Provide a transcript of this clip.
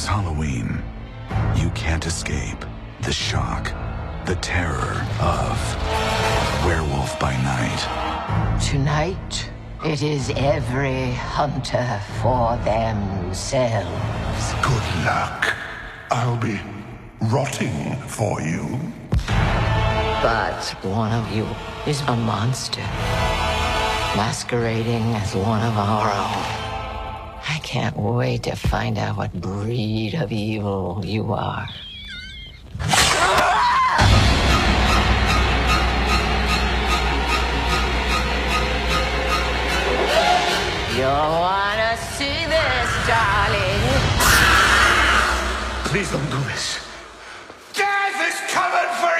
This Halloween, you can't escape the shock, the terror of Werewolf by Night. Tonight, it is every hunter for themselves. Good luck. I'll be rotting for you. But one of you is a monster, masquerading as one of our own. Can't wait to find out what breed of evil you are. You wanna see this, darling? Please don't do this. Death is coming for